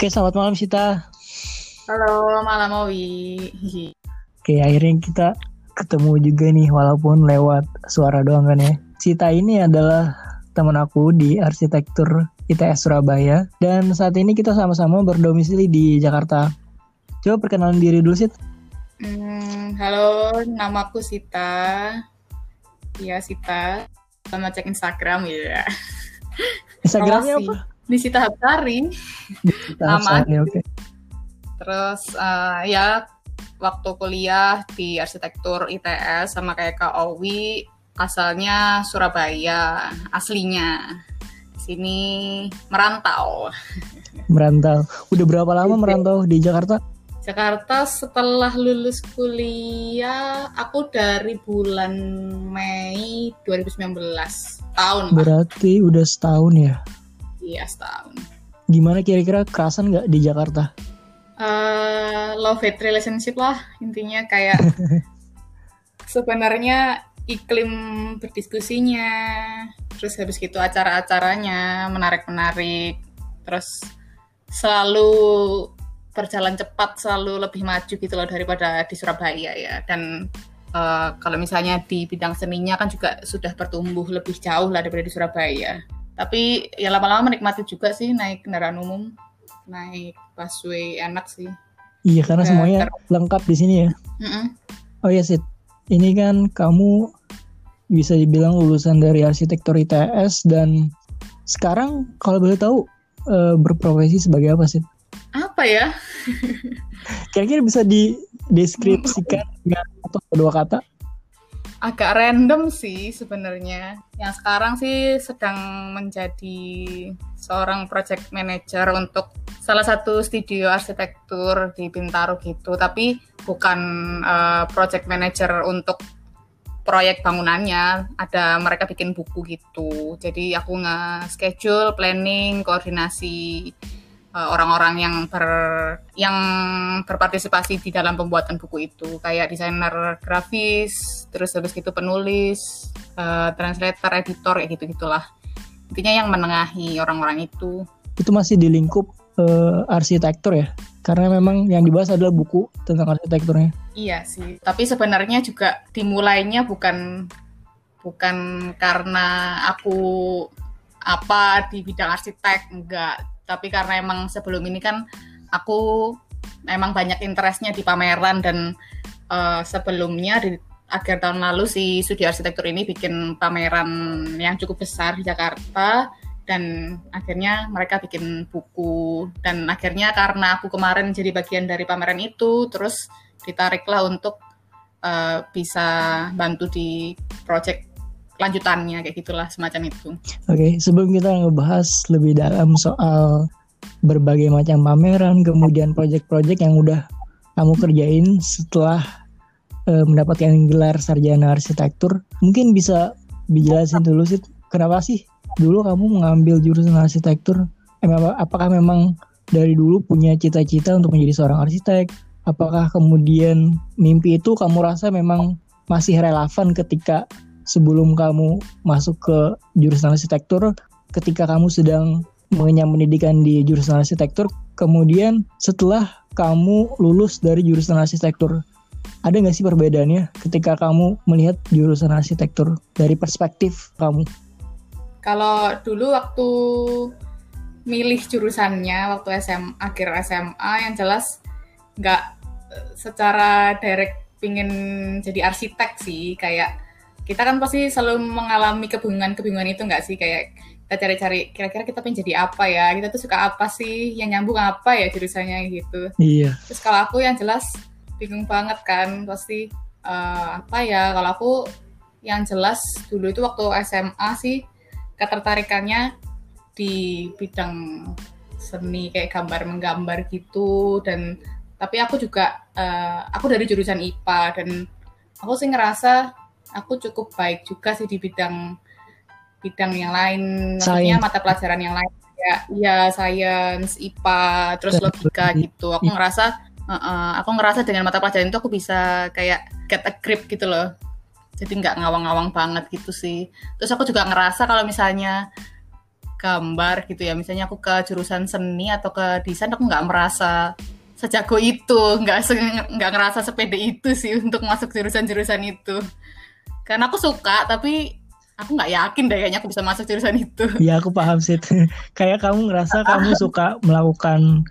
Oke, selamat malam Sita. Halo, malam Owi. Oke, akhirnya kita ketemu juga nih walaupun lewat suara doang kan ya. Sita ini adalah teman aku di arsitektur ITS Surabaya dan saat ini kita sama-sama berdomisili di Jakarta. Coba perkenalan diri dulu Sit. Hmm, halo, namaku Sita. Iya, Sita. Sama cek Instagram ya. Instagramnya apa? Di Sita Hapsari. Nama. Oke. Okay. Terus uh, ya waktu kuliah di arsitektur ITS sama kayak Kak Owi asalnya Surabaya aslinya sini merantau merantau udah berapa lama merantau di Jakarta Jakarta setelah lulus kuliah aku dari bulan Mei 2019 tahun berarti udah setahun ya iya setahun gimana kira-kira kerasan nggak di Jakarta? Uh, love hate relationship lah intinya kayak sebenarnya iklim berdiskusinya terus habis gitu acara-acaranya menarik-menarik terus selalu berjalan cepat selalu lebih maju gitu loh daripada di Surabaya ya. Dan uh, kalau misalnya di bidang seninya kan juga sudah bertumbuh lebih jauh lah daripada di Surabaya tapi ya lama-lama menikmati juga sih naik kendaraan umum naik busway enak sih. Iya karena semuanya ter... lengkap di sini ya. Mm -mm. Oh ya Sid, ini kan kamu bisa dibilang lulusan dari arsitektur ITS dan sekarang kalau boleh tahu e, berprofesi sebagai apa sih? Apa ya? Kira-kira bisa dideskripsikan dengan atau dua kata? Agak random sih sebenarnya. Yang sekarang sih sedang menjadi seorang project manager untuk salah satu studio arsitektur di Bintaro gitu, tapi bukan uh, project manager untuk proyek bangunannya. Ada mereka bikin buku gitu. Jadi aku nge-schedule, planning, koordinasi orang-orang yang ber yang berpartisipasi di dalam pembuatan buku itu. Kayak desainer grafis terus habis itu penulis uh, translator editor ya gitu gitulah intinya yang menengahi orang-orang itu. Itu masih di lingkup uh, arsitektur ya? Karena memang yang dibahas adalah buku tentang arsitekturnya. Iya sih. Tapi sebenarnya juga dimulainya bukan bukan karena aku apa di bidang arsitek enggak tapi karena emang sebelum ini kan aku emang banyak interestnya di pameran dan uh, sebelumnya di akhir tahun lalu si studi arsitektur ini bikin pameran yang cukup besar di Jakarta dan akhirnya mereka bikin buku. Dan akhirnya karena aku kemarin jadi bagian dari pameran itu terus ditariklah untuk uh, bisa bantu di project lanjutannya kayak gitulah semacam itu. Oke, okay, sebelum kita ngebahas lebih dalam soal berbagai macam pameran, kemudian proyek-proyek yang udah kamu kerjain setelah uh, mendapatkan gelar sarjana arsitektur, mungkin bisa dijelasin dulu sih kenapa sih dulu kamu mengambil jurusan arsitektur? Apakah memang dari dulu punya cita-cita untuk menjadi seorang arsitek? Apakah kemudian mimpi itu kamu rasa memang masih relevan ketika sebelum kamu masuk ke jurusan arsitektur ketika kamu sedang mengenyam pendidikan di jurusan arsitektur kemudian setelah kamu lulus dari jurusan arsitektur ada nggak sih perbedaannya ketika kamu melihat jurusan arsitektur dari perspektif kamu? Kalau dulu waktu milih jurusannya waktu SM akhir SMA yang jelas nggak secara direct pingin jadi arsitek sih kayak kita kan pasti selalu mengalami kebingungan-kebingungan itu nggak sih? Kayak kita cari-cari kira-kira kita pengen jadi apa ya? Kita tuh suka apa sih? Yang nyambung apa ya jurusannya gitu. Iya. Terus kalau aku yang jelas bingung banget kan pasti uh, apa ya kalau aku yang jelas dulu itu waktu SMA sih ketertarikannya di bidang seni kayak gambar menggambar gitu. Dan tapi aku juga uh, aku dari jurusan IPA dan aku sih ngerasa aku cukup baik juga sih di bidang bidang yang lain, maksudnya mata pelajaran yang lain ya, ya sains, IPA, terus logika gitu. Aku ngerasa, uh, uh, aku ngerasa dengan mata pelajaran itu aku bisa kayak get a grip gitu loh. Jadi nggak ngawang-ngawang banget gitu sih. Terus aku juga ngerasa kalau misalnya gambar gitu ya misalnya aku ke jurusan seni atau ke desain aku nggak merasa sejago itu nggak nggak ngerasa sepede itu sih untuk masuk jurusan-jurusan itu karena aku suka tapi aku nggak yakin deh kayaknya aku bisa masuk jurusan itu ya aku paham sih kayak kamu ngerasa kamu suka melakukan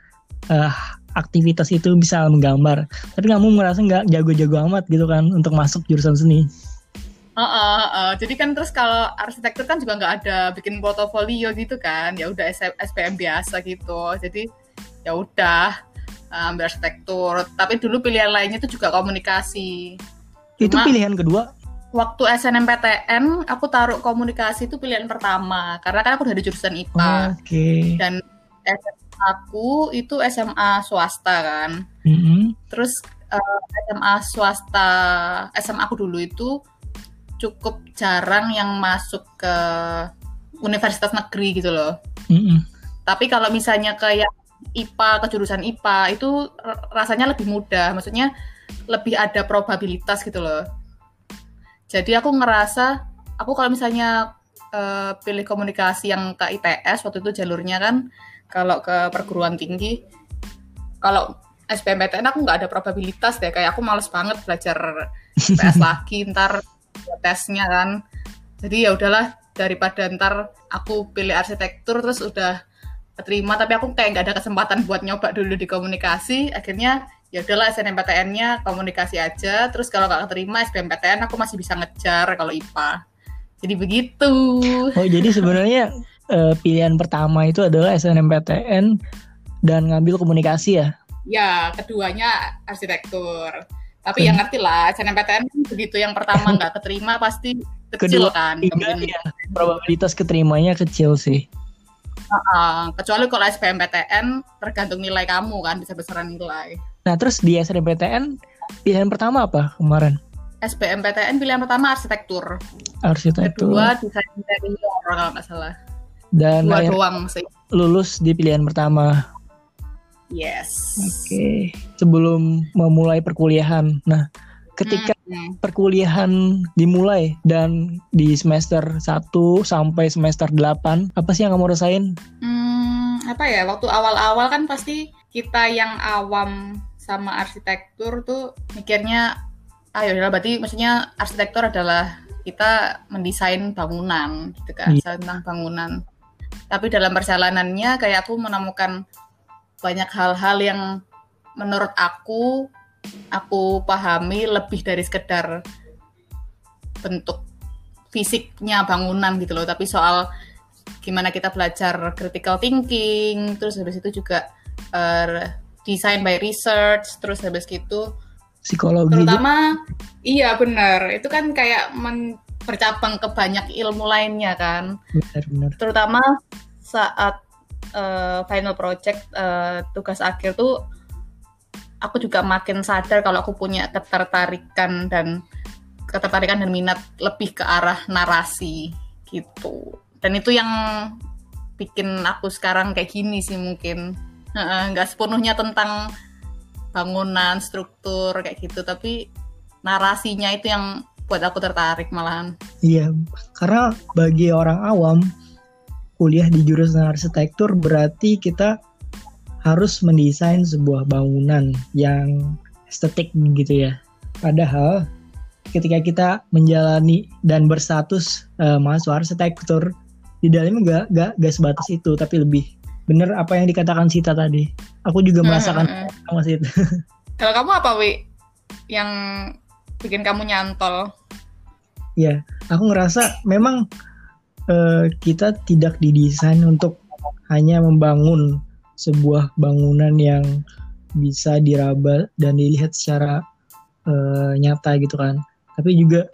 uh, aktivitas itu bisa menggambar tapi kamu merasa nggak jago-jago amat gitu kan untuk masuk jurusan seni Uh, uh, uh. Jadi kan terus kalau arsitektur kan juga nggak ada bikin portofolio gitu kan, ya udah SPM biasa gitu. Jadi ya udah ambil arsitektur. Tapi dulu pilihan lainnya itu juga komunikasi. Cuma, itu pilihan kedua? Waktu SNMPTN aku taruh komunikasi itu pilihan pertama karena kan aku dari jurusan IPA. Oh, Oke. Okay. Dan SMA aku itu SMA swasta kan. Mm -hmm. Terus uh, SMA swasta SMA aku dulu itu cukup jarang yang masuk ke universitas negeri gitu loh. Mm -hmm. Tapi kalau misalnya kayak IPA ke jurusan IPA itu rasanya lebih mudah, maksudnya lebih ada probabilitas gitu loh. Jadi aku ngerasa aku kalau misalnya uh, pilih komunikasi yang ke ITS waktu itu jalurnya kan kalau ke perguruan tinggi kalau SBMPTN aku nggak ada probabilitas deh kayak aku males banget belajar IPS lagi ntar tesnya kan. Jadi ya udahlah daripada ntar aku pilih arsitektur terus udah terima tapi aku kayak nggak ada kesempatan buat nyoba dulu di komunikasi akhirnya ya udahlah SNMPTN-nya komunikasi aja terus kalau nggak keterima SBMPTN aku masih bisa ngejar kalau IPA jadi begitu oh jadi sebenarnya uh, pilihan pertama itu adalah SNMPTN dan ngambil komunikasi ya ya keduanya arsitektur tapi yang ngerti lah, SNMPTN kan begitu yang pertama nggak keterima pasti kecil Kedua, kan. ya, probabilitas keterimanya kecil sih. Uh, uh, kecuali kalau SBMPTN tergantung nilai kamu kan bisa besaran nilai. Nah terus di SNMPTN pilihan pertama apa kemarin? SBMPTN pilihan pertama arsitektur. Arsitektur. Kedua desain interior kalau nggak salah. Dan Dua doang sih. Lulus di pilihan pertama. Yes. Oke. Okay. Sebelum memulai perkuliahan. Nah, ketika hmm. perkuliahan dimulai dan di semester 1 sampai semester 8, apa sih yang kamu rasain? Hmm, apa ya? Waktu awal-awal kan pasti kita yang awam sama arsitektur tuh mikirnya ah ya berarti maksudnya arsitektur adalah kita mendesain bangunan gitu kan, yeah. tentang bangunan. Tapi dalam perjalanannya kayak aku menemukan banyak hal-hal yang menurut aku aku pahami lebih dari sekedar bentuk fisiknya bangunan gitu loh tapi soal gimana kita belajar critical thinking terus habis itu juga uh, design by research terus habis itu psikologi. Terutama iya benar. Itu kan kayak men, bercabang ke banyak ilmu lainnya kan. Benar benar. Terutama saat uh, final project uh, tugas akhir tuh aku juga makin sadar kalau aku punya ketertarikan dan ketertarikan dan minat lebih ke arah narasi gitu. Dan itu yang bikin aku sekarang kayak gini sih mungkin nggak uh, sepenuhnya tentang bangunan struktur kayak gitu tapi narasinya itu yang buat aku tertarik malahan iya karena bagi orang awam kuliah di jurusan arsitektur berarti kita harus mendesain sebuah bangunan yang estetik gitu ya. Padahal ketika kita menjalani dan berstatus uh, mahasiswa arsitektur di dalamnya gak, gak, gak sebatas itu tapi lebih bener apa yang dikatakan Sita tadi. Aku juga hmm, merasakan hmm, hmm. sama Sita. Kalau kamu apa Wi? Yang bikin kamu nyantol? Ya, aku ngerasa memang uh, kita tidak didesain untuk hanya membangun sebuah bangunan yang bisa diraba dan dilihat secara uh, nyata gitu kan tapi juga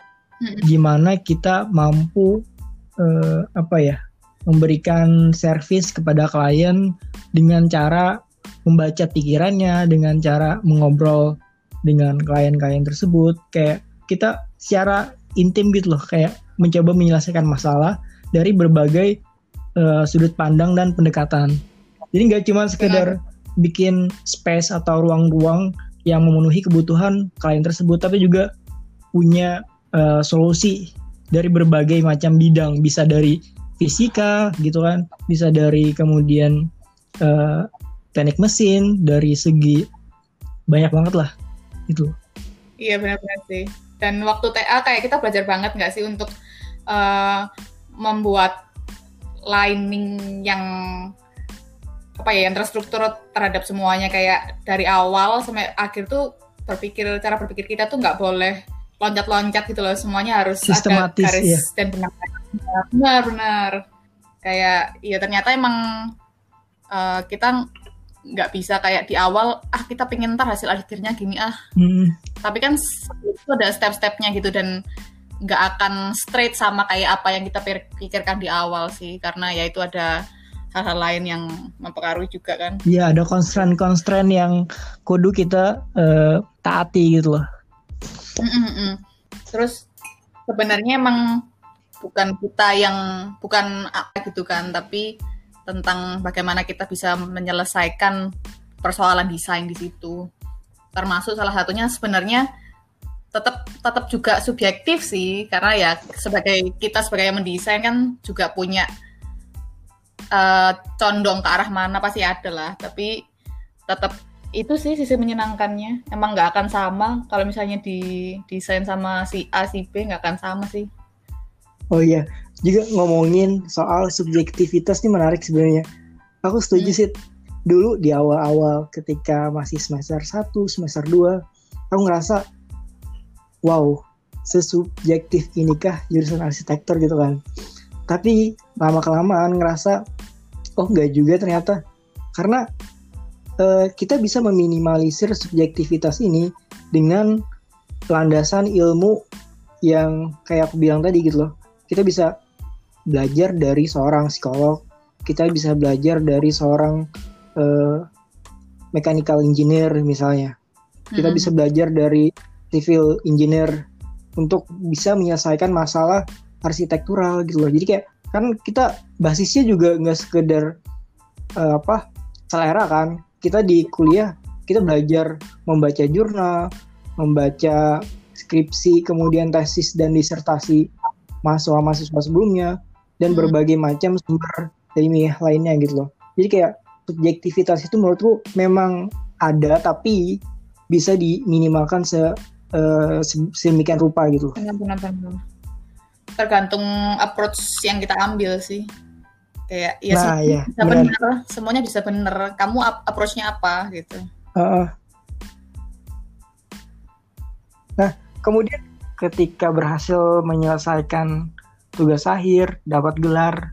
gimana kita mampu uh, apa ya memberikan servis kepada klien dengan cara membaca pikirannya dengan cara mengobrol dengan klien-klien tersebut. Kayak kita secara intim gitu loh kayak mencoba menyelesaikan masalah dari berbagai uh, sudut pandang dan pendekatan. Jadi nggak cuma sekedar bikin space atau ruang-ruang yang memenuhi kebutuhan klien tersebut, tapi juga punya uh, solusi dari berbagai macam bidang, bisa dari fisika gitu kan. Bisa dari kemudian uh, teknik mesin dari segi banyak banget lah itu iya benar-benar sih. Dan waktu TA kayak kita belajar banget nggak sih untuk uh, membuat lining yang apa ya yang terstruktur terhadap semuanya. Kayak dari awal sampai akhir tuh berpikir cara berpikir kita tuh nggak boleh loncat-loncat gitu loh. Semuanya harus Sistematis, ada garis ya. dan benar-benar kayak ya ternyata emang uh, kita nggak bisa kayak di awal ah kita pengen ntar hasil akhirnya gini ah hmm. tapi kan itu ada step-stepnya gitu dan nggak akan straight sama kayak apa yang kita pikirkan di awal sih karena ya itu ada hal-hal lain yang mempengaruhi juga kan iya ada constraint-constraint yang kudu kita uh, taati gitu loh mm -mm. terus sebenarnya emang bukan kita yang bukan apa gitu kan tapi tentang bagaimana kita bisa menyelesaikan persoalan desain di situ. Termasuk salah satunya sebenarnya tetap tetap juga subjektif sih karena ya sebagai kita sebagai yang mendesain kan juga punya uh, condong ke arah mana pasti ada lah tapi tetap itu sih sisi menyenangkannya emang nggak akan sama kalau misalnya di desain sama si A si B nggak akan sama sih oh iya juga ngomongin soal subjektivitas ini menarik sebenarnya. Aku setuju hmm. sih dulu di awal-awal ketika masih semester 1, semester 2, aku ngerasa wow, sesubjektif inikah jurusan arsitektur gitu kan. Tapi lama-kelamaan ngerasa oh enggak juga ternyata. Karena uh, kita bisa meminimalisir subjektivitas ini dengan landasan ilmu yang kayak aku bilang tadi gitu loh. Kita bisa belajar dari seorang psikolog, kita bisa belajar dari seorang uh, mechanical engineer misalnya. Kita hmm. bisa belajar dari civil engineer untuk bisa menyelesaikan masalah arsitektural gitu loh. Jadi kayak kan kita basisnya juga nggak sekedar uh, apa selera kan. Kita di kuliah kita belajar membaca jurnal, membaca skripsi, kemudian tesis dan disertasi mahasiswa-mahasiswa sebelumnya dan hmm. berbagai macam sumber ilmiah lainnya gitu loh. Jadi kayak subjektivitas itu menurutku memang ada tapi bisa diminimalkan se uh, sedemikian rupa gitu. Tergantung approach yang kita ambil sih. Kayak ya nah, ya, bisa benar, semuanya bisa benar. Kamu approach-nya apa gitu. Uh, uh. Nah, kemudian ketika berhasil menyelesaikan tugas akhir, dapat gelar.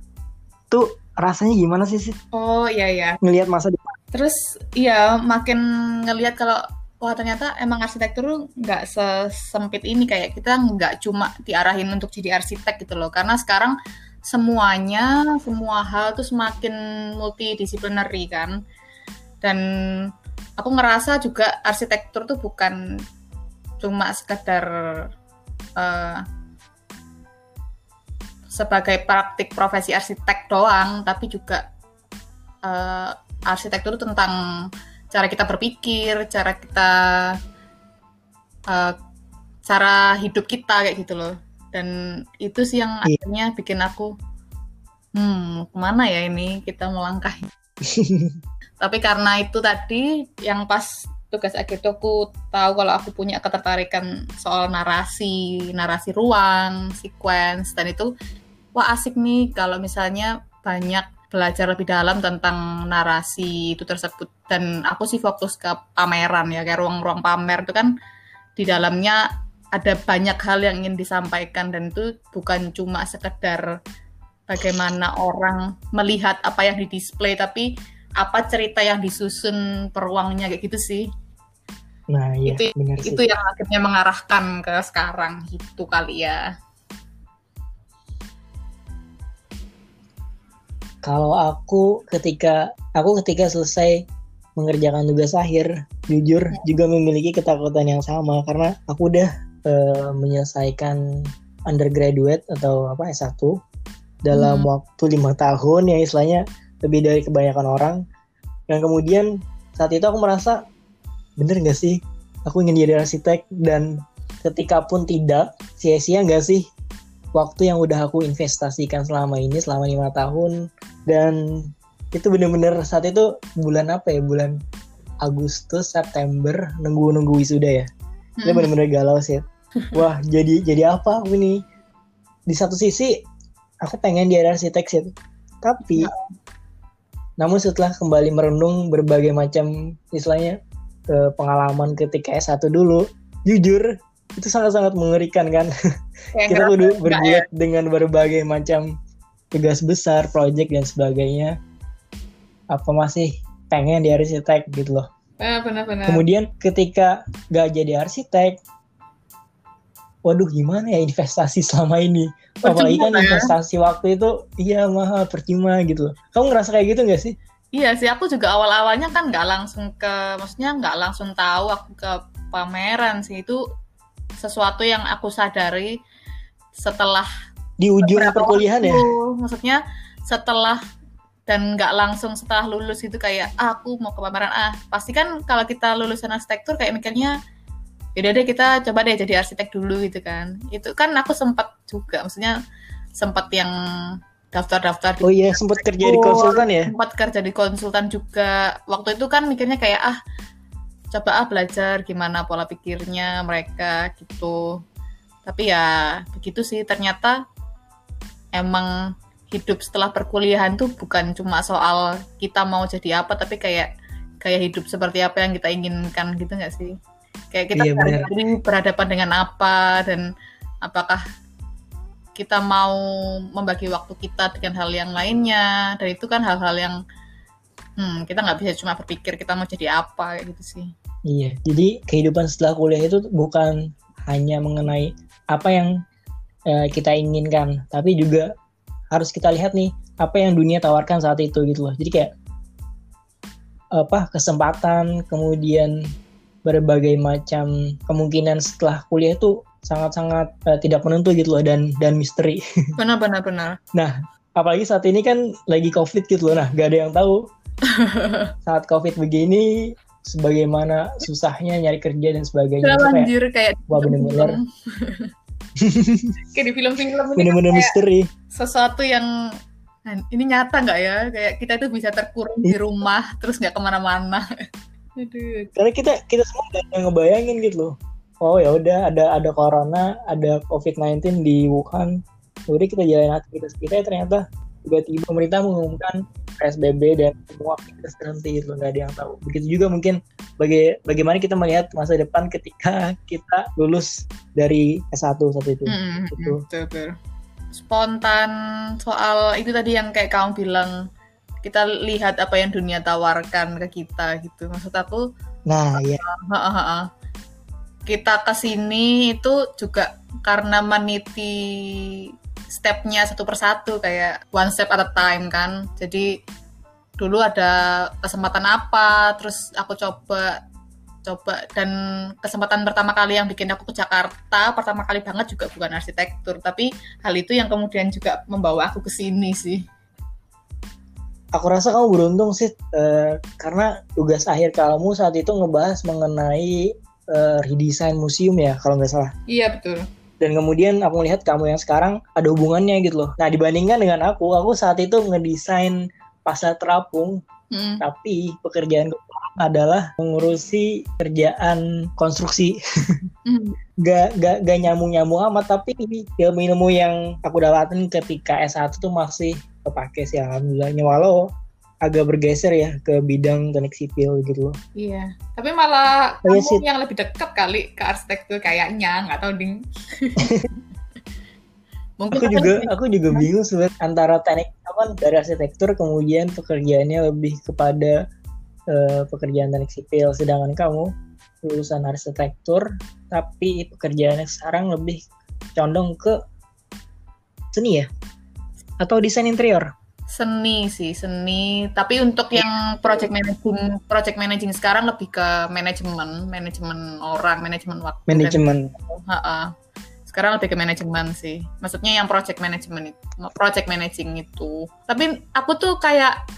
Tuh rasanya gimana sih sih? Oh iya iya. Ngelihat masa depan. Terus iya makin ngelihat kalau wah ternyata emang arsitektur nggak sesempit ini kayak kita nggak cuma diarahin untuk jadi arsitek gitu loh. Karena sekarang semuanya semua hal tuh semakin multidisiplinary kan. Dan aku ngerasa juga arsitektur tuh bukan cuma sekedar uh, sebagai praktik profesi arsitek doang, tapi juga uh, arsitektur tentang cara kita berpikir, cara kita uh, cara hidup kita kayak gitu loh. Dan itu sih yang yeah. akhirnya bikin aku hmm, ke mana ya ini kita melangkah. tapi karena itu tadi yang pas tugas akhir itu aku tahu kalau aku punya ketertarikan soal narasi, narasi ruang, sequence dan itu wah asik nih kalau misalnya banyak belajar lebih dalam tentang narasi itu tersebut dan aku sih fokus ke pameran ya kayak ruang-ruang pamer itu kan di dalamnya ada banyak hal yang ingin disampaikan dan itu bukan cuma sekedar bagaimana orang melihat apa yang di display tapi apa cerita yang disusun peruangnya kayak gitu sih. Nah, iya, itu benar sih. itu yang akhirnya mengarahkan ke sekarang gitu kali ya. Kalau aku ketika aku ketika selesai mengerjakan tugas akhir, jujur ya. juga memiliki ketakutan yang sama karena aku udah uh, menyelesaikan undergraduate atau apa S1 dalam hmm. waktu lima tahun ya istilahnya lebih dari kebanyakan orang. Dan kemudian saat itu aku merasa bener gak sih? Aku ingin jadi arsitek dan ketika pun tidak sia-sia gak sih? Waktu yang udah aku investasikan selama ini selama lima tahun. Dan itu bener-bener saat itu bulan apa ya? Bulan Agustus September nunggu nunggu wisuda ya. Itu Hmm. bener-bener galau sih. Wah jadi jadi apa aku nih di satu sisi aku pengen di arsitek sih. Tapi namun setelah kembali merenung berbagai macam istilahnya eh, pengalaman ketika S1 dulu jujur itu sangat-sangat mengerikan kan Kayak kita kudu enggak ya? berbuat dengan berbagai macam tugas besar, project dan sebagainya. Apa masih pengen di arsitek gitu loh. Eh, benar-benar. Kemudian ketika gak jadi arsitek, waduh gimana ya investasi selama ini? Apalagi kan ya. investasi waktu itu iya mahal percuma gitu loh. Kamu ngerasa kayak gitu gak sih? Iya sih, aku juga awal-awalnya kan nggak langsung ke, maksudnya nggak langsung tahu aku ke pameran sih. Itu sesuatu yang aku sadari setelah Di ujung perkuliahan ya? Maksudnya setelah dan nggak langsung setelah lulus itu kayak ah, aku mau ke pameran ah pasti kan kalau kita lulusan arsitektur kayak mikirnya yaudah deh kita coba deh jadi arsitek dulu gitu kan itu kan aku sempat juga maksudnya sempat yang daftar-daftar Oh iya sempat kerja di konsultan ya? sempat kerja di konsultan juga. Waktu itu kan mikirnya kayak ah coba ah belajar gimana pola pikirnya mereka gitu. Tapi ya begitu sih. Ternyata emang hidup setelah perkuliahan tuh bukan cuma soal kita mau jadi apa tapi kayak kayak hidup seperti apa yang kita inginkan gitu nggak sih? Kayak kita Iya, berhadapan dengan apa dan apakah kita mau membagi waktu kita dengan hal yang lainnya dan itu kan hal-hal yang hmm, kita nggak bisa cuma berpikir kita mau jadi apa gitu sih Iya, jadi kehidupan setelah kuliah itu bukan hanya mengenai apa yang eh, kita inginkan, tapi juga harus kita lihat nih apa yang dunia tawarkan saat itu gitu loh. Jadi kayak apa kesempatan, kemudian berbagai macam kemungkinan setelah kuliah itu sangat-sangat eh, tidak menentu gitu loh dan dan misteri. benar benar benar Apalagi saat ini kan lagi covid gitu loh. Nah, gak ada yang tahu saat covid begini sebagaimana susahnya nyari kerja dan sebagainya. Itu kayak anjir kayak wah bener-bener kayak di film-film ini kan bener-bener kayak misteri. sesuatu yang "Nah, ini nyata nggak ya kayak kita tuh bisa terkurung di rumah terus nggak ke mana-mana. Karena kita kita semua gak ngebayangin gitu loh. Oh ya udah ada ada corona, ada COVID-19 di Wuhan. Udah kita jalan aktivitas kita ya ternyata tiba-tiba pemerintah mengumumkan PSBB dan semua aktivitas berhenti itu nggak ada yang tahu. Begitu juga mungkin baga- bagaimana kita melihat masa depan ketika kita lulus dari S1 saat itu. Mm, Gitu. betul, betul. Spontan soal itu tadi yang kayak kamu bilang kita lihat apa yang dunia tawarkan ke kita gitu. Maksud aku Nah, ya ha, ha, ha. Kita ke sini itu juga karena meniti stepnya satu persatu kayak one step at a time kan. Jadi dulu ada kesempatan apa, terus aku coba coba dan kesempatan pertama kali yang bikin aku ke Jakarta pertama kali banget juga bukan arsitektur tapi hal itu yang kemudian juga membawa aku ke sini sih aku rasa kamu beruntung sih eh, karena tugas akhir kamu saat itu ngebahas mengenai eh, redesign museum ya kalau nggak salah. iya betul dan kemudian aku melihat kamu yang sekarang ada hubungannya gitu loh. Nah dibandingkan dengan aku, aku saat itu ngedesain pasar terapung, Mm. tapi pekerjaan adalah mengurusi kerjaan konstruksi. Mm. Gak, gak, gak nyambung-nyambung amat, tapi ilmu-ilmu yang aku dapatin ketika S1 tuh masih kepake sih alhamdulillahnya. Walau agak bergeser ya ke bidang teknik sipil gitu loh. Iya, tapi malah Oh, iya, kamu yang lebih dekat kali ke arsitektur kayaknya, nggak tahu ding. Mungkin aku juga lebih- aku juga bingung sebenarnya antara teknik apa dari arsitektur kemudian pekerjaannya lebih kepada eh, pekerjaan teknik sipil. Sedangkan kamu lulusan arsitektur tapi pekerjaannya sekarang lebih condong ke seni ya? Atau desain interior seni sih seni. Tapi untuk yang project managing, project managing sekarang lebih ke manajemen, manajemen orang, manajemen waktu. manajemen. Sekarang lebih ke manajemen sih. Maksudnya yang project management itu, project managing itu. Tapi aku tuh kayak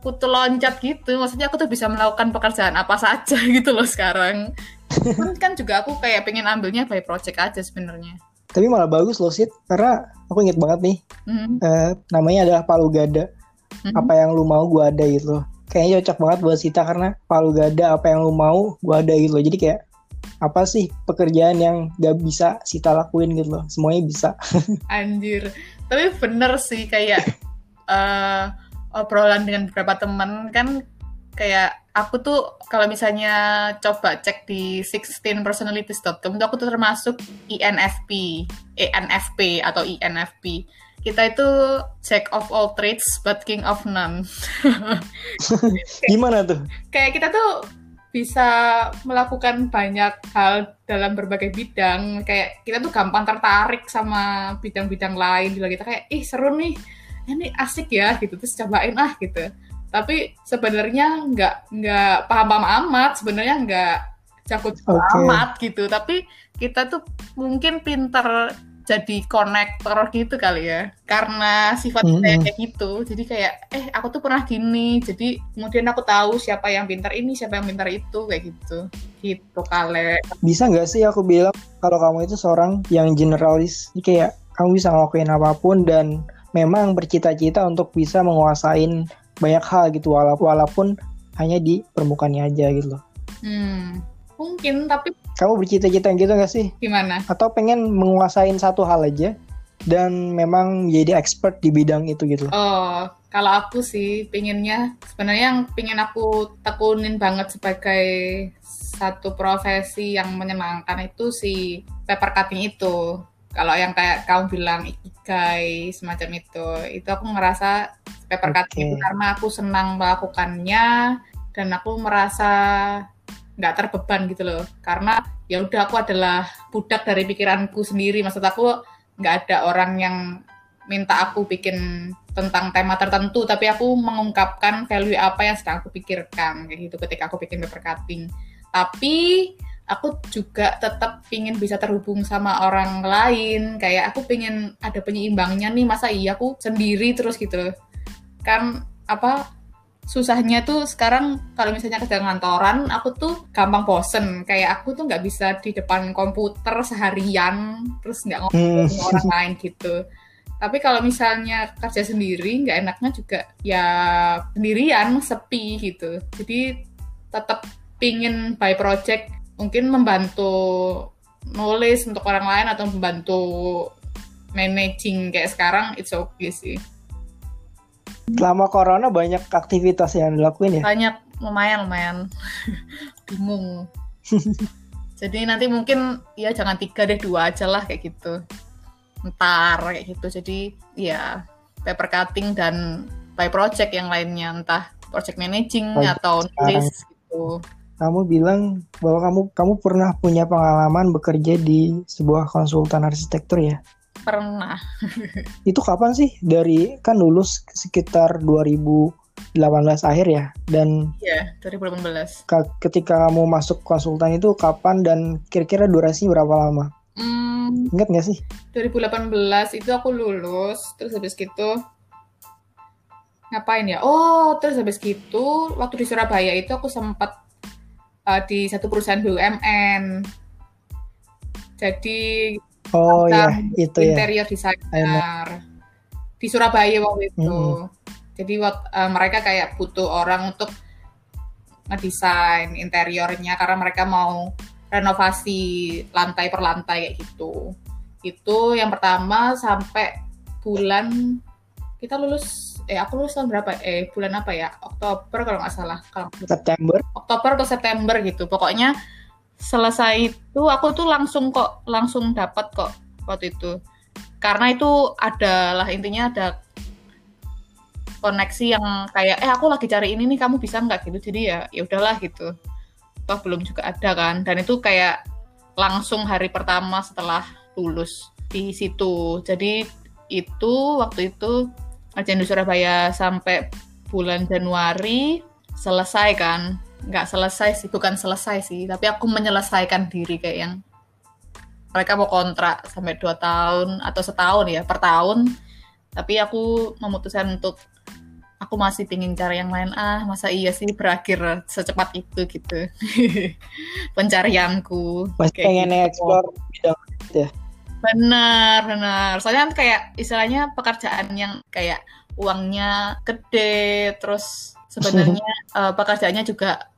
kutu loncat gitu. Maksudnya aku tuh bisa melakukan pekerjaan apa saja gitu loh sekarang. Kan juga aku kayak pengen ambilnya by project aja sebenarnya. Tapi malah bagus loh Sid, karena aku inget banget nih, mm-hmm. uh, namanya adalah Palu Gada. Mm-hmm. Apa yang lu mau gue ada gitu loh. Kayaknya cocok banget buat Sita karena Palu Gada apa yang lu mau gue ada gitu loh. Jadi kayak apa sih pekerjaan yang gak bisa Sita lakuin gitu loh. Semuanya bisa. Anjir. Tapi bener sih kayak uh, obrolan dengan beberapa teman kan kayak aku tuh kalau misalnya coba cek di 16personalities.com itu aku tuh termasuk INFP, ENFP atau INFP. Kita itu check of all trades but king of none. Gimana tuh? Kayak kita tuh bisa melakukan banyak hal dalam berbagai bidang. Kayak kita tuh gampang tertarik sama bidang-bidang lain. Bila kita kayak, ih seru nih, ini asik ya gitu. Terus cobain ah gitu tapi sebenarnya nggak nggak paham-paham amat sebenarnya nggak jago okay. amat gitu. Tapi kita tuh mungkin pinter jadi konektor gitu kali ya. Karena sifat mm -hmm. saya kayak gitu. Jadi kayak eh aku tuh pernah gini. Jadi kemudian aku tahu siapa yang pintar ini siapa yang pintar itu kayak gitu. Gitu kali bisa nggak sih aku bilang kalau kamu itu seorang yang generalis? Jadi kayak kamu bisa ngelakuin apa pun dan memang bercita-cita untuk bisa menguasain banyak hal gitu walaupun walaupun hanya di permukaannya aja gitu loh. Hmm, mungkin tapi kamu bercita-cita gitu gak sih? Gimana? Atau pengen menguasain satu hal aja dan memang jadi expert di bidang itu gitu? Oh, kalau aku sih pinginnya sebenarnya yang pingin aku tekunin banget sebagai satu profesi yang menyenangkan itu si paper cutting itu kalau yang kayak kamu bilang ikigai semacam itu itu aku ngerasa paper cutting okay. itu karena aku senang melakukannya dan aku merasa nggak terbeban gitu loh. Karena ya udah aku adalah budak dari pikiranku sendiri. Maksud aku nggak ada orang yang minta aku bikin tentang tema tertentu tapi aku mengungkapkan value apa yang sedang aku pikirkan kayak gitu ketika aku bikin paper cutting tapi aku juga tetap pingin bisa terhubung sama orang lain. Kayak aku pingin ada penyeimbangnya nih masa iya aku sendiri terus gitu kan apa susahnya tuh sekarang kalau misalnya kerja kantoran aku tuh gampang bosen. Kayak aku tuh nggak bisa di depan komputer seharian terus nggak ngobrol sama orang lain gitu. Tapi kalau misalnya kerja sendiri nggak enaknya juga ya sendirian sepi gitu. Jadi tetap pingin by project mungkin membantu nulis untuk orang lain atau membantu managing kayak sekarang it's okay sih. Selama corona banyak aktivitas yang dilakuin ya? Banyak, lumayan lumayan. Bingung. Jadi nanti mungkin ya jangan tiga deh dua aja lah kayak gitu. Ntar kayak gitu. Jadi ya paper cutting dan by project yang lainnya entah project managing atau nulis gitu kamu bilang bahwa kamu kamu pernah punya pengalaman bekerja di sebuah konsultan arsitektur ya? Pernah. itu kapan sih? Dari kan lulus sekitar 2018 akhir ya dan Iya, 2018. Ketika kamu masuk konsultan itu kapan dan kira-kira durasinya berapa lama? Hmm, Ingat nggak sih? 2018 itu aku lulus, terus habis gitu ngapain ya? Oh, terus habis gitu waktu di Surabaya itu aku sempat uh, di satu perusahaan BUMN. Jadi oh ya itu interior ya. designer di Surabaya waktu itu. Mm. Jadi uh, mereka kayak butuh orang untuk ngedesain interiornya karena mereka mau renovasi lantai per lantai kayak gitu. Itu yang pertama sampai bulan kita lulus eh aku lulus tahun berapa eh bulan apa ya Oktober kalau nggak salah kalau September Oktober atau September gitu pokoknya selesai itu aku tuh langsung kok langsung dapat kok waktu itu. Karena itu adalah intinya ada koneksi yang kayak eh aku lagi cari ini nih kamu bisa nggak? gitu. Jadi ya ya udahlah gitu. Toh belum juga ada kan. Dan itu kayak langsung hari pertama setelah lulus di situ. Jadi itu waktu itu Arjen di Surabaya sampai bulan Januari selesai kan nggak selesai sih bukan selesai sih tapi aku menyelesaikan diri kayak yang mereka mau kontrak sampai dua tahun atau setahun ya per tahun tapi aku memutuskan untuk aku masih pingin cari yang lain ah masa iya sih berakhir secepat itu gitu pencarianku masih pengen gitu. explore bidang ya Benar, benar. Soalnya kan kayak istilahnya pekerjaan yang kayak uangnya gede, terus sebenarnya uh, pekerjaannya juga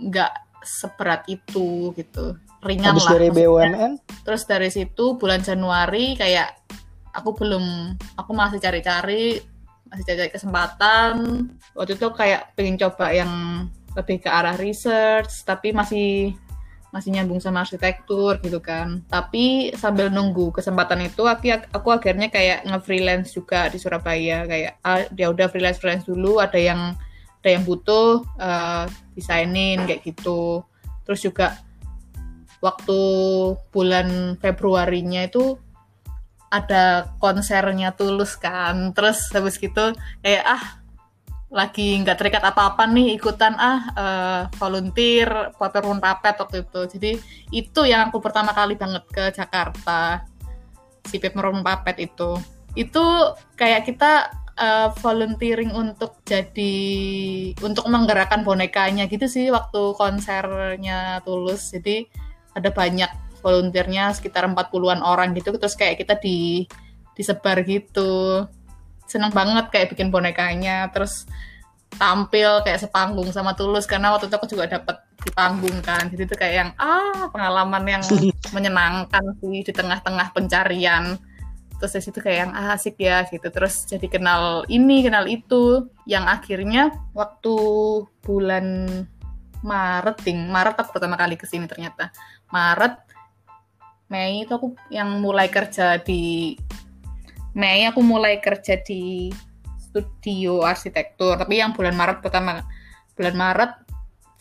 nggak seberat itu gitu, ringan Habis lah. dari. BUMN? Terus dari situ bulan Januari kayak aku belum, aku masih cari-cari, masih cari kesempatan. Waktu itu kayak pengen coba yang lebih ke arah research, tapi masih masih nyambung sama arsitektur gitu kan. Tapi sambil nunggu kesempatan itu aku aku akhirnya kayak nge-freelance juga di Surabaya kayak ah, dia udah freelance freelance dulu ada yang ada yang butuh uh, desainin kayak gitu. Terus juga waktu bulan Februarinya itu ada konsernya Tulus kan. Terus habis gitu kayak ah lagi nggak terikat apa-apa nih ikutan ah uh, volunteer paper run papet waktu itu jadi itu yang aku pertama kali banget ke Jakarta si paper run papet itu itu kayak kita uh, volunteering untuk jadi untuk menggerakkan bonekanya gitu sih waktu konsernya Tulus. Jadi ada banyak volunteernya sekitar 40-an orang gitu terus kayak kita di disebar gitu. Seneng banget kayak bikin bonekanya terus tampil kayak sepanggung sama Tulus karena waktu itu aku juga dapat di panggung kan. Jadi itu kayak yang ah pengalaman yang menyenangkan sih di tengah-tengah pencarian terus dari situ kayak yang ah, asik ya gitu. Terus jadi kenal ini kenal itu. Yang akhirnya waktu bulan Maret ting Maret aku pertama kali ke sini ternyata. Maret Mei itu aku yang mulai kerja di Mei aku mulai kerja di studio arsitektur tapi yang bulan Maret pertama. Bulan Maret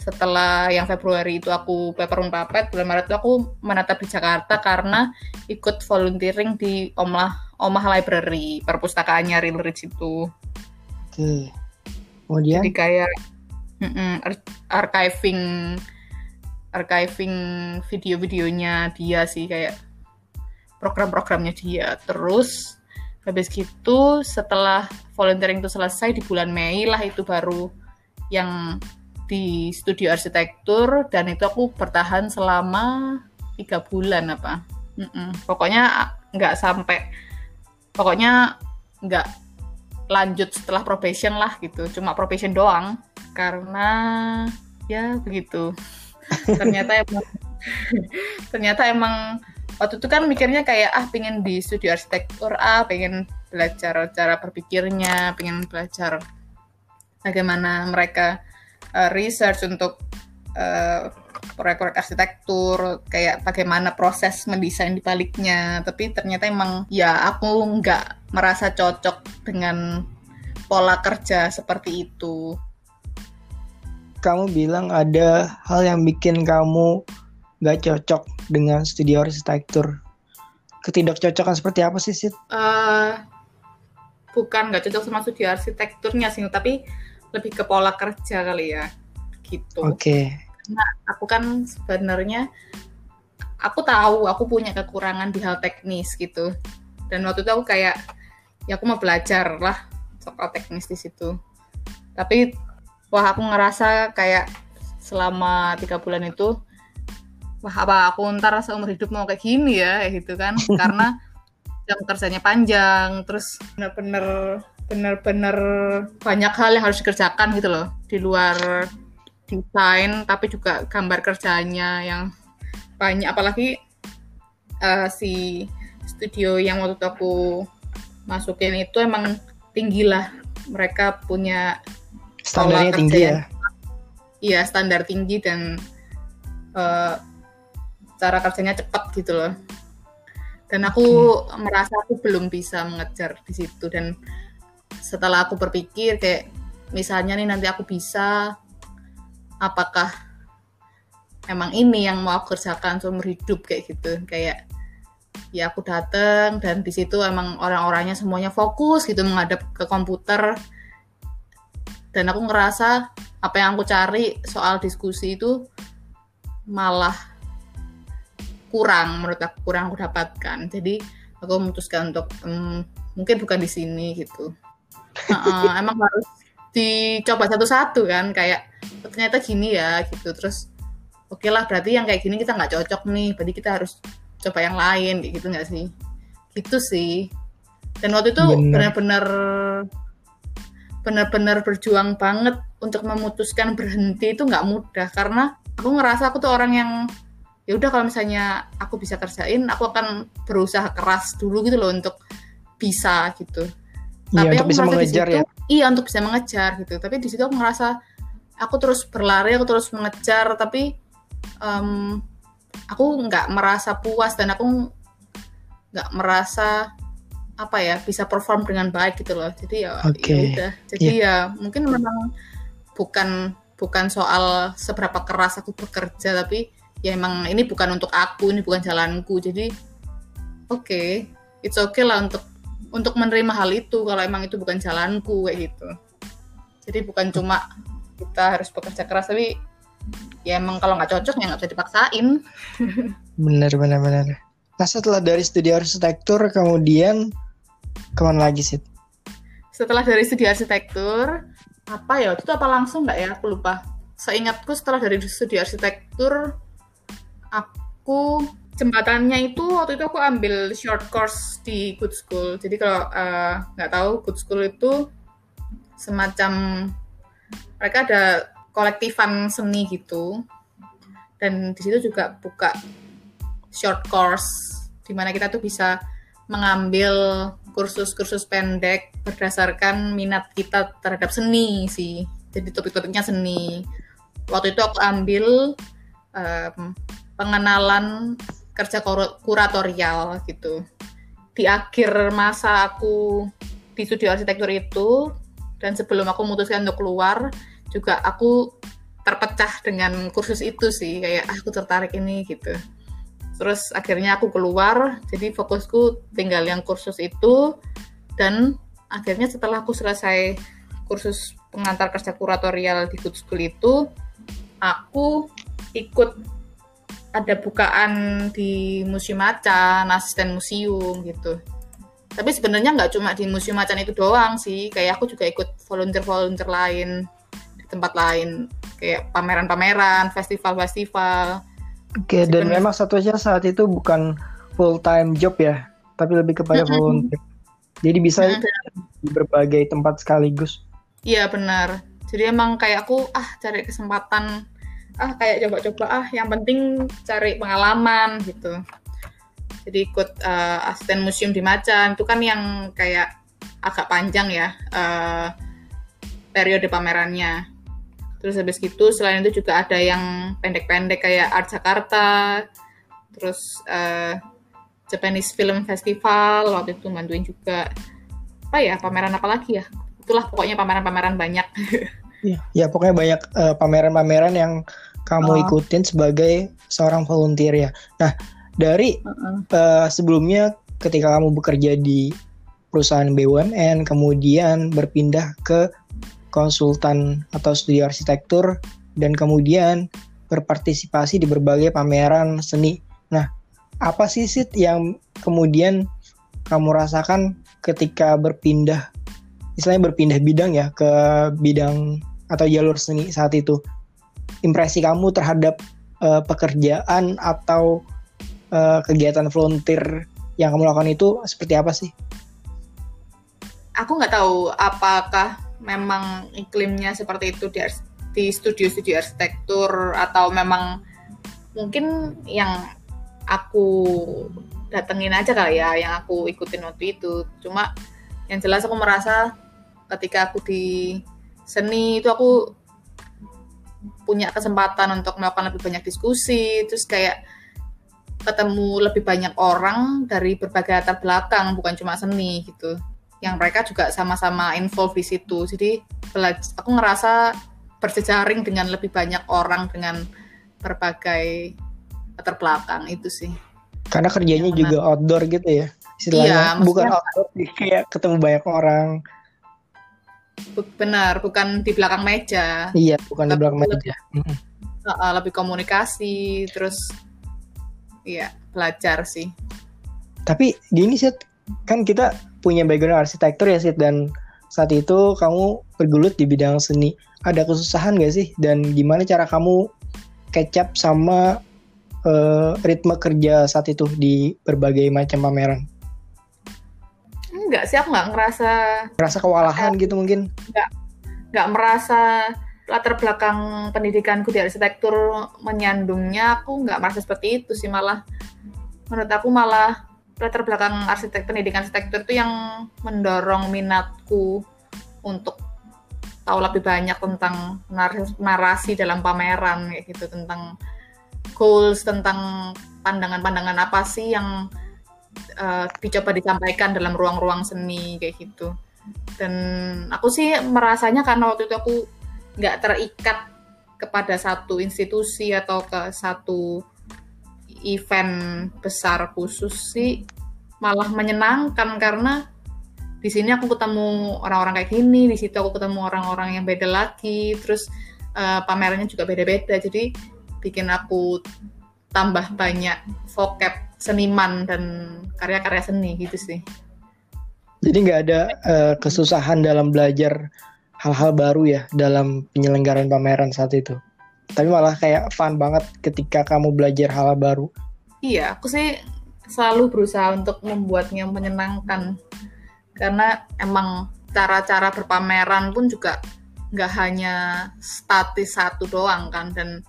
setelah yang Februari itu aku paper papet bulan Maret itu aku menetap di Jakarta karena ikut volunteering di Omah Omah Library perpustakaannya Real Rich itu. Oke. Kemudian? Jadi kayak mm -mm, archiving archiving video-videonya dia sih kayak program-programnya dia. Terus habis gitu setelah volunteering itu selesai di bulan Mei lah itu baru yang di studio arsitektur dan itu aku bertahan selama tiga bulan apa. Mm -mm. pokoknya nggak sampai pokoknya nggak lanjut setelah probation lah gitu. Cuma probation doang. Karena ya begitu. Ternyata emang ternyata emang waktu itu kan mikirnya kayak ah pengen di studio arsitektur ah pengen belajar cara berpikirnya pengen belajar bagaimana mereka uh, research untuk uh, proyek-proyek arsitektur kayak bagaimana proses mendesain di baliknya. Tapi ternyata emang ya aku nggak merasa cocok dengan pola kerja seperti itu. Kamu bilang ada hal yang bikin kamu nggak cocok dengan studio arsitektur. Ketidakcocokan seperti apa sih Sid? Uh, bukan nggak cocok sama studio arsitekturnya sih tapi lebih ke pola kerja kali ya gitu. Oke. Okay. karena aku kan sebenarnya aku tahu aku punya kekurangan di hal teknis gitu. Dan waktu itu aku kayak ya aku mau belajar lah soal teknis di situ. Tapi wah aku ngerasa kayak selama tiga bulan itu wah apa aku ntar seumur hidup mau kayak gini ya gitu kan. Karena jam kerjanya panjang terus bener-bener bener-bener banyak hal yang harus dikerjakan gitu loh. Di luar desain tapi juga gambar kerjanya yang banyak. Apalagi uh, si studio yang waktu itu aku masukin itu emang tinggi lah. Mereka punya standarnya tinggi ya? Iya standar tinggi dan uh, cara kerjanya cepat gitu loh. Dan aku okay. merasa aku belum bisa mengejar di situ dan setelah aku berpikir kayak misalnya nih nanti aku bisa apakah emang ini yang mau aku kerjakan seumur hidup kayak gitu. Kayak ya aku dateng dan di situ emang orang-orangnya semuanya fokus gitu menghadap ke komputer. Dan aku ngerasa apa yang aku cari soal diskusi itu malah kurang menurut aku kurang aku dapatkan. Jadi aku memutuskan untuk um, mungkin bukan di sini gitu uh, uh, emang harus dicoba satu-satu kan kayak oh, ternyata gini ya gitu. Terus oke okay lah berarti yang kayak gini kita nggak cocok nih berarti kita harus coba yang lain gitu nggak sih? Gitu sih. Dan waktu itu benar-benar benar-benar berjuang banget untuk memutuskan berhenti itu nggak mudah. Karena aku ngerasa aku tuh orang yang ya udah kalau misalnya aku bisa kerjain aku akan berusaha keras dulu gitu loh untuk bisa gitu iya, tapi untuk aku bisa mengejar situ, ya? iya untuk bisa mengejar gitu. Tapi di situ aku ngerasa aku terus berlari aku terus mengejar tapi um, aku nggak merasa puas dan aku nggak merasa apa ya bisa perform dengan baik gitu loh. Jadi ya, ya okay. udah. Jadi yeah. ya mungkin memang bukan bukan soal seberapa keras aku bekerja tapi ya emang ini bukan untuk aku ini bukan jalanku. Jadi oke okay, it's okay lah untuk untuk menerima hal itu kalau emang itu bukan jalanku kayak gitu. Jadi bukan cuma kita harus bekerja keras tapi ya emang kalau nggak cocok ya nggak bisa dipaksain. Bener bener bener. Nah setelah dari studi arsitektur kemudian ke mana lagi sih setelah dari studi arsitektur apa ya? Itu apa langsung nggak ya? Aku lupa. Seingatku setelah dari studi arsitektur aku jembatannya itu waktu itu aku ambil short course di Good School. Jadi kalau eh, nggak uh, tahu Good School itu semacam mereka ada kolektifan seni gitu. Dan di situ juga buka short course di mana kita tuh bisa mengambil kursus-kursus pendek berdasarkan minat kita terhadap seni sih. Jadi topik-topiknya seni. Waktu itu aku ambil um, pengenalan kerja kuratorial gitu. Di akhir masa aku di studio arsitektur itu dan sebelum aku memutuskan untuk keluar juga aku terpecah dengan kursus itu sih kayak ah, aku tertarik ini gitu. Terus akhirnya aku keluar jadi fokusku tinggal yang kursus itu dan akhirnya setelah aku selesai kursus pengantar kerja kuratorial di Good School itu aku ikut ada bukaan di Museum Macan, asisten museum gitu. Tapi sebenarnya nggak cuma di Museum Macan itu doang sih, kayak aku juga ikut volunteer-volunteer lain tempat lain kayak pameran-pameran, festival-festival. Oke, dan memang satunya saat itu bukan full time job ya, tapi lebih kepada volunteer. Jadi bisa itu di berbagai tempat sekaligus. Iya benar. Jadi emang kayak aku ah cari kesempatan ah kayak coba-coba ah yang penting cari pengalaman gitu. Jadi ikut uh, asisten museum di Macan itu kan yang kayak agak panjang ya uh, periode pamerannya Terus habis gitu selain itu juga ada yang pendek-pendek kayak Art Jakarta, terus uh, Japanese Film Festival waktu itu bantuin juga. Apa ya pameran apa lagi ya? Itulah pokoknya pameran-pameran banyak. Iya, ya pokoknya banyak uh, pameran-pameran yang kamu oh. ikutin sebagai seorang volunteer ya. Nah, dari uh -uh. Uh, sebelumnya ketika kamu bekerja di perusahaan BUMN, kemudian berpindah ke konsultan atau studi arsitektur dan kemudian berpartisipasi di berbagai pameran seni. Nah, apa sih Sid yang kemudian kamu rasakan ketika berpindah istilahnya berpindah bidang ya ke bidang atau jalur seni saat itu? Impresi kamu terhadap uh, pekerjaan atau uh, kegiatan volunteer yang kamu lakukan itu seperti apa sih? Aku nggak tahu apakah memang iklimnya seperti itu di, di studio-studio arsitektur atau memang mungkin yang aku datengin aja kali ya yang aku ikutin waktu itu cuma yang jelas aku merasa ketika aku di seni itu aku punya kesempatan untuk melakukan lebih banyak diskusi terus kayak ketemu lebih banyak orang dari berbagai latar belakang bukan cuma seni gitu yang mereka juga sama-sama involved di situ. Jadi aku ngerasa berjejaring dengan lebih banyak orang dengan berbagai latar belakang itu sih. Karena kerjanya juga outdoor gitu ya. Istilahnya iya, bukan outdoor kayak ketemu banyak orang. Benar, bukan di belakang meja. Iya, bukan di belakang meja. Lebih, uh, lebih komunikasi, terus iya belajar sih. Tapi gini sih, kan kita punya background arsitektur ya Sid dan saat itu kamu bergelut di bidang seni. Ada kesusahan gak sih? Dan gimana cara kamu up sama uh, ritme kerja saat itu di berbagai macam pameran? Enggak sih, aku nggak ngerasa. Ngerasa kewalahan gitu mungkin? Enggak, nggak merasa latar belakang pendidikanku di arsitektur menyandungnya. Aku nggak merasa seperti itu sih malah. Menurut aku malah latar belakang arsitek pendidikan arsitektur itu yang mendorong minatku untuk tahu lebih banyak tentang narasi dalam pameran kayak gitu tentang goals tentang pandangan-pandangan apa sih yang uh, dicoba disampaikan dalam ruang-ruang seni kayak gitu. Dan aku sih merasanya karena waktu itu aku nggak terikat kepada satu institusi atau ke satu event besar khusus sih malah menyenangkan karena di sini aku ketemu orang-orang kayak gini, di situ aku ketemu orang-orang yang beda lagi, terus uh, pamerannya juga beda-beda, jadi bikin aku tambah banyak vocab seniman dan karya-karya seni gitu sih. Jadi nggak ada uh, kesusahan dalam belajar hal-hal baru ya dalam penyelenggaraan pameran saat itu. Tapi malah kayak fun banget ketika kamu belajar hal, -hal baru. Iya, aku sih selalu berusaha untuk membuatnya menyenangkan karena emang cara-cara berpameran pun juga nggak hanya statis satu doang kan dan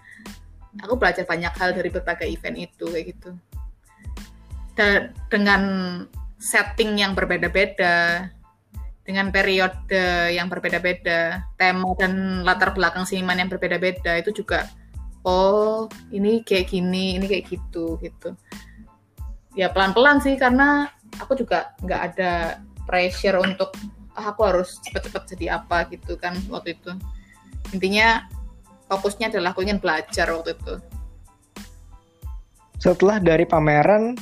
aku belajar banyak hal dari berbagai event itu kayak gitu dan dengan setting yang berbeda-beda dengan periode yang berbeda-beda tema dan latar belakang seniman yang berbeda-beda itu juga oh ini kayak gini ini kayak gitu gitu. Ya pelan-pelan sih karena aku juga nggak ada pressure untuk ah, aku harus cepet-cepet jadi apa gitu kan waktu itu. Intinya fokusnya adalah aku ingin belajar waktu itu. Setelah dari pameran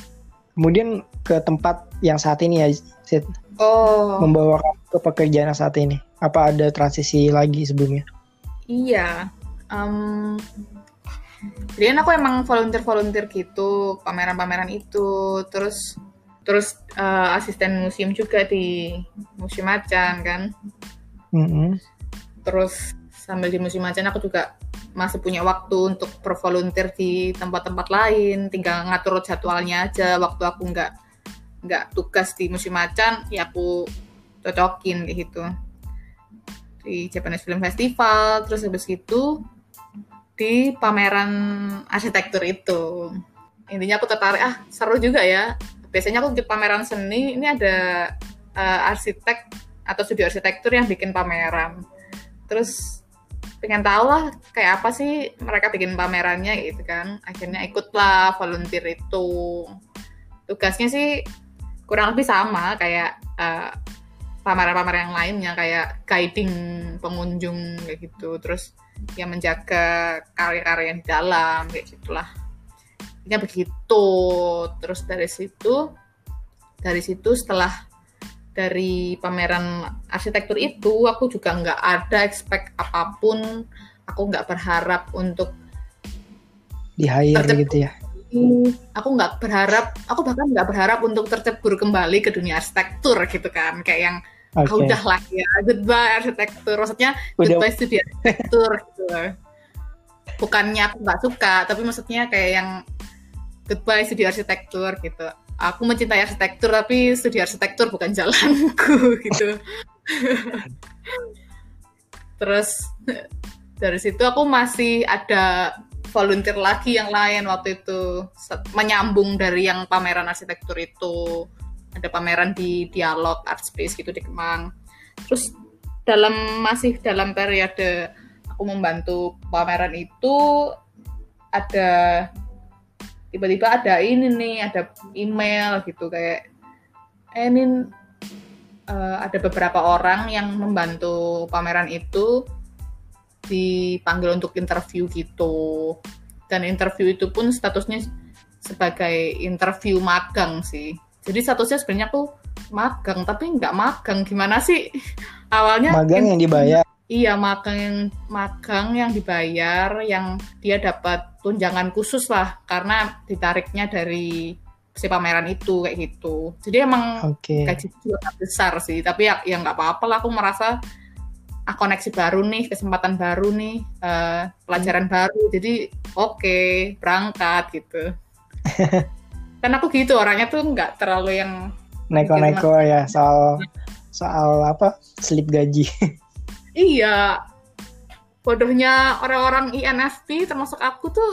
kemudian ke tempat yang saat ini ya Sid. Oh. Membawa ke pekerjaan saat ini. Apa ada transisi lagi sebelumnya? Iya. Um, jadi kan aku emang volunteer volunteer gitu pameran-pameran itu. Terus terus uh, asisten museum juga di museum macan kan? Mm-hmm. terus sambil di museum macan aku juga masih punya waktu untuk bervolunteer di tempat-tempat lain tinggal ngatur jadwalnya aja. Waktu aku nggak nggak tugas di museum macan ya aku cocokin kayak gitu. Di Japanese Film Festival terus habis itu di pameran arsitektur itu. Intinya aku tertarik ah seru juga ya. Biasanya aku ikut pameran seni ini ada uh, arsitek atau studio arsitektur yang bikin pameran. Terus pengen tahu lah kayak apa sih mereka bikin pamerannya gitu kan. Akhirnya ikutlah volunteer itu. Tugasnya sih kurang lebih sama kayak uh, pameran-pameran yang lainnya kayak guiding pengunjung kayak gitu. Terus yang menjaga karya-karya di dalam kayak gitulah. Ini begitu. Terus dari situ dari situ setelah dari pameran arsitektur itu aku juga nggak ada expect apa pun. Aku nggak berharap untuk di hire gitu ya? Aku nggak berharap aku bahkan nggak berharap untuk tercebur kembali ke dunia arsitektur gitu kan. Kayak yang okay. ah, udah lah ya goodbye arsitektur. Maksudnya udah. goodbye studi arsitektur gitu. Bukannya aku nggak suka tapi maksudnya kayak yang goodbye studi arsitektur gitu aku mencintai arsitektur tapi studi arsitektur bukan jalanku gitu. Terus dari situ aku masih ada volunteer lagi yang lain waktu itu. Menyambung dari yang pameran arsitektur itu. Ada pameran di dialog art space gitu di Kemang. Terus dalam masih dalam periode aku membantu pameran itu ada tiba-tiba ada ini nih ada email gitu kayak eh, ini uh, ada beberapa orang yang membantu pameran itu dipanggil untuk interview gitu. Dan interview itu pun statusnya sebagai interview magang sih. Jadi statusnya sebenarnya tuh magang tapi nggak magang. Gimana sih? Awalnya magang yang dibayar. Iya, magang yang magang yang dibayar, yang dia dapat tunjangan khusus lah, karena ditariknya dari si pameran itu kayak gitu. Jadi emang okay. gaji juga besar sih, tapi ya ya nggak apa-apa lah. Aku merasa ah, koneksi baru nih, kesempatan baru nih, uh, pelajaran hmm. baru. Jadi oke, okay, berangkat gitu. kan aku gitu orangnya tuh nggak terlalu yang neko-neko ya soal soal apa slip gaji. iya, bodohnya orang-orang INFP termasuk aku tuh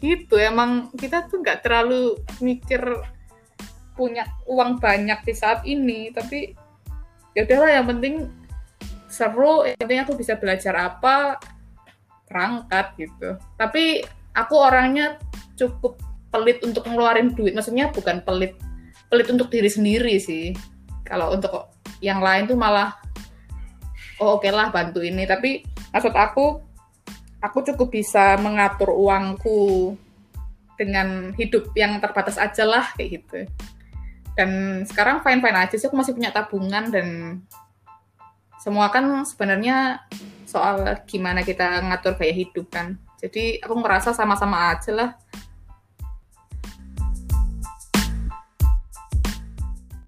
gitu. Emang kita tuh nggak terlalu mikir punya uang banyak di saat ini tapi ya udahlah yang penting seru yang penting aku bisa belajar apa perangkat gitu. Tapi aku orangnya cukup pelit untuk ngeluarin duit. Maksudnya bukan pelit pelit untuk diri sendiri sih. Kalau untuk yang lain tuh malah oh oke okay lah bantu ini. Tapi maksud aku aku cukup bisa mengatur uangku dengan hidup yang terbatas aja lah kayak gitu. Dan sekarang fine fine aja sih aku masih punya tabungan dan semua kan sebenarnya soal gimana kita ngatur gaya hidup kan. Jadi aku ngerasa sama-sama aja lah